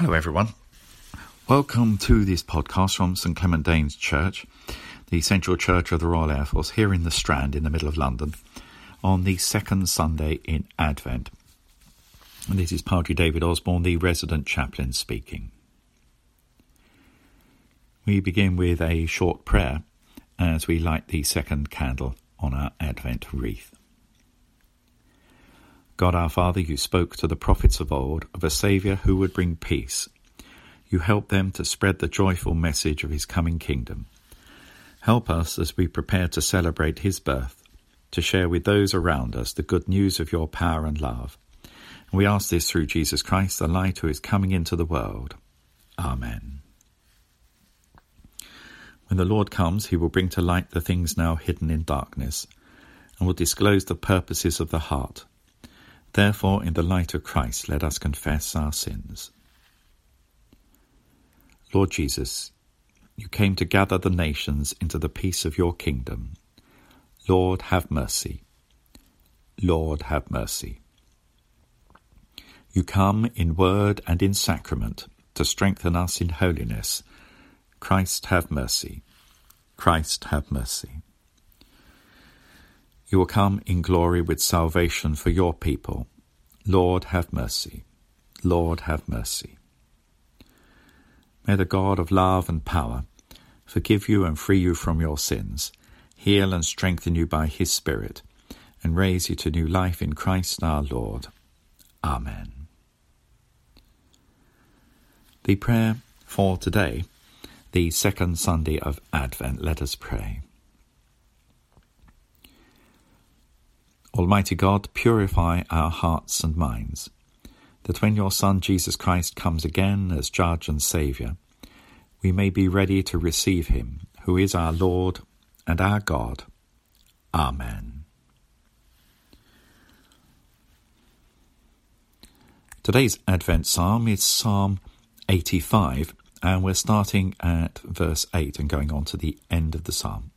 Hello, everyone. Welcome to this podcast from St Clement Danes Church, the Central Church of the Royal Air Force, here in the Strand in the middle of London, on the second Sunday in Advent. And this is Padre David Osborne, the resident chaplain, speaking. We begin with a short prayer as we light the second candle on our Advent wreath. God our Father, you spoke to the prophets of old of a Saviour who would bring peace. You helped them to spread the joyful message of his coming kingdom. Help us as we prepare to celebrate his birth, to share with those around us the good news of your power and love. We ask this through Jesus Christ, the light who is coming into the world. Amen. When the Lord comes, he will bring to light the things now hidden in darkness, and will disclose the purposes of the heart. Therefore, in the light of Christ, let us confess our sins. Lord Jesus, you came to gather the nations into the peace of your kingdom. Lord, have mercy. Lord, have mercy. You come in word and in sacrament to strengthen us in holiness. Christ, have mercy. Christ, have mercy. You will come in glory with salvation for your people. Lord, have mercy. Lord, have mercy. May the God of love and power forgive you and free you from your sins, heal and strengthen you by his Spirit, and raise you to new life in Christ our Lord. Amen. The prayer for today, the second Sunday of Advent, let us pray. Almighty God, purify our hearts and minds, that when your Son Jesus Christ comes again as Judge and Saviour, we may be ready to receive him, who is our Lord and our God. Amen. Today's Advent Psalm is Psalm 85, and we're starting at verse 8 and going on to the end of the Psalm.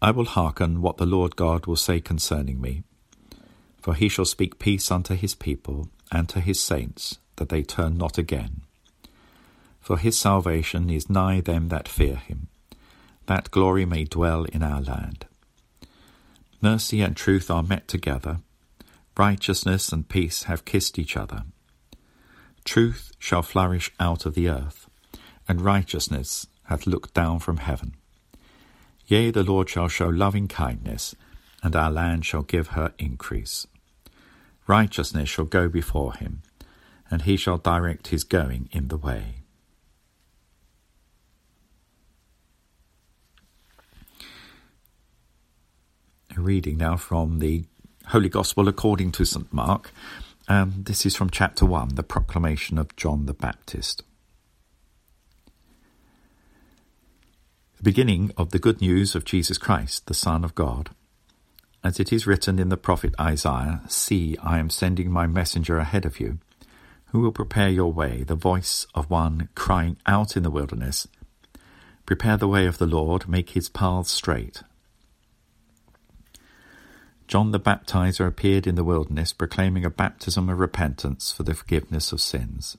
I will hearken what the Lord God will say concerning me. For he shall speak peace unto his people and to his saints, that they turn not again. For his salvation is nigh them that fear him, that glory may dwell in our land. Mercy and truth are met together, righteousness and peace have kissed each other. Truth shall flourish out of the earth, and righteousness hath looked down from heaven. Yea, the Lord shall show loving kindness, and our land shall give her increase. Righteousness shall go before him, and he shall direct his going in the way. A reading now from the Holy Gospel according to St. Mark. Um, this is from chapter 1, the proclamation of John the Baptist. The beginning of the good news of Jesus Christ, the Son of God. As it is written in the prophet Isaiah, See, I am sending my messenger ahead of you, who will prepare your way, the voice of one crying out in the wilderness, Prepare the way of the Lord, make his paths straight. John the Baptizer appeared in the wilderness, proclaiming a baptism of repentance for the forgiveness of sins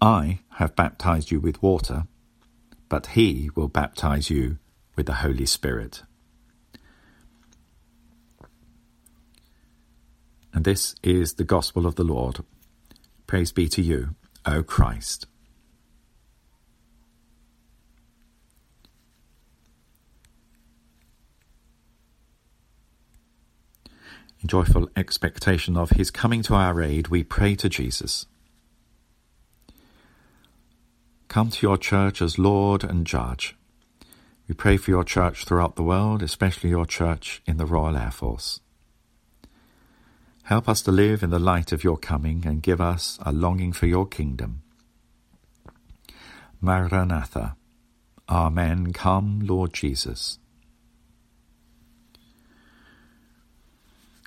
I have baptized you with water, but he will baptize you with the Holy Spirit. And this is the gospel of the Lord. Praise be to you, O Christ. In joyful expectation of his coming to our aid, we pray to Jesus. Come to your church as Lord and Judge. We pray for your church throughout the world, especially your church in the Royal Air Force. Help us to live in the light of your coming and give us a longing for your kingdom. Maranatha. Amen. Come, Lord Jesus.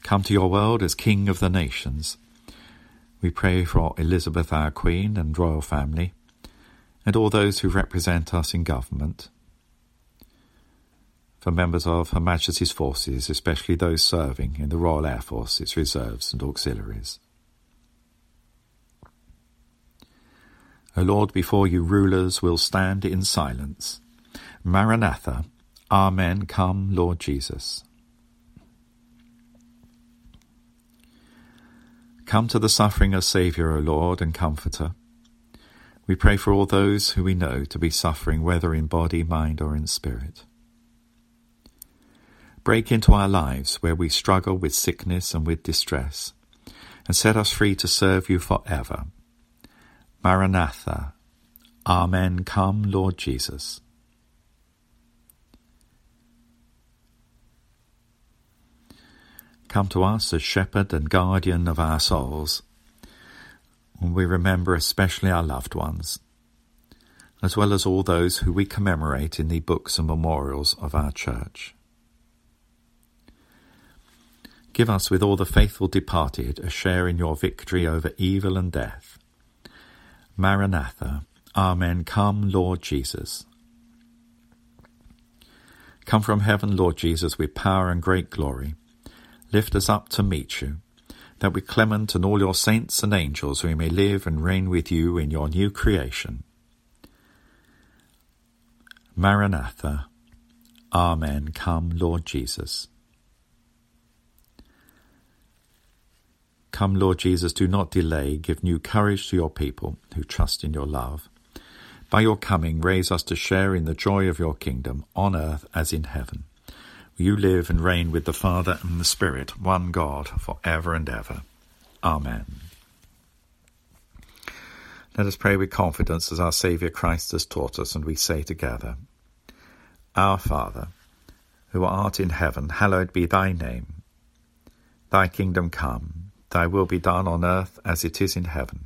Come to your world as King of the nations. We pray for Elizabeth, our Queen, and royal family, and all those who represent us in government. For members of Her Majesty's forces, especially those serving in the Royal Air Force, its reserves and auxiliaries. O Lord, before you rulers will stand in silence. Maranatha. Amen. Come, Lord Jesus. Come to the suffering of Saviour, O Lord, and Comforter. We pray for all those who we know to be suffering, whether in body, mind, or in spirit. Break into our lives where we struggle with sickness and with distress, and set us free to serve you forever. Maranatha. Amen. Come, Lord Jesus. come to us as shepherd and guardian of our souls. And we remember especially our loved ones, as well as all those who we commemorate in the books and memorials of our church. Give us, with all the faithful departed, a share in your victory over evil and death. Maranatha. Amen. Come, Lord Jesus. Come from heaven, Lord Jesus, with power and great glory lift us up to meet you, that with Clement and all your saints and angels we may live and reign with you in your new creation. Maranatha. Amen. Come, Lord Jesus. Come, Lord Jesus, do not delay. Give new courage to your people who trust in your love. By your coming, raise us to share in the joy of your kingdom, on earth as in heaven you live and reign with the Father and the Spirit, one God, for ever and ever. Amen. Let us pray with confidence as our Saviour Christ has taught us, and we say together, Our Father, who art in heaven, hallowed be thy name. Thy kingdom come, thy will be done on earth as it is in heaven.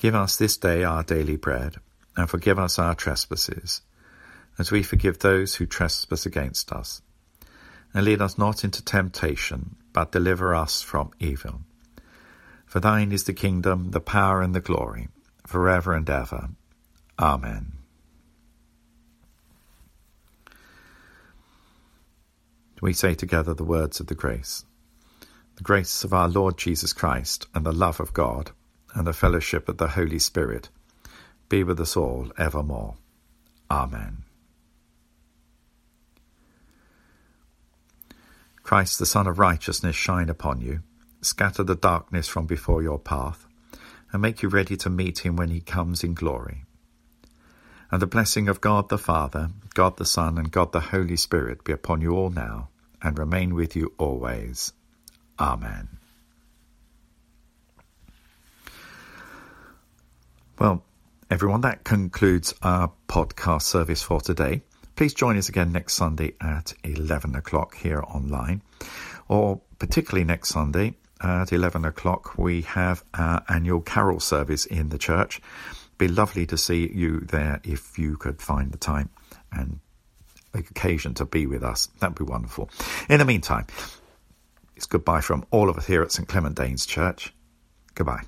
Give us this day our daily bread, and forgive us our trespasses as we forgive those who trespass against us. And lead us not into temptation, but deliver us from evil. For thine is the kingdom, the power, and the glory, for ever and ever. Amen. We say together the words of the grace. The grace of our Lord Jesus Christ, and the love of God, and the fellowship of the Holy Spirit, be with us all evermore. Amen. Christ, the Sun of Righteousness, shine upon you, scatter the darkness from before your path, and make you ready to meet him when he comes in glory. And the blessing of God the Father, God the Son, and God the Holy Spirit be upon you all now, and remain with you always. Amen. Well, everyone, that concludes our podcast service for today. Please join us again next Sunday at 11 o'clock here online, or particularly next Sunday at 11 o'clock, we have our annual carol service in the church. Be lovely to see you there if you could find the time and occasion to be with us. That'd be wonderful. In the meantime, it's goodbye from all of us here at St Clement Danes Church. Goodbye.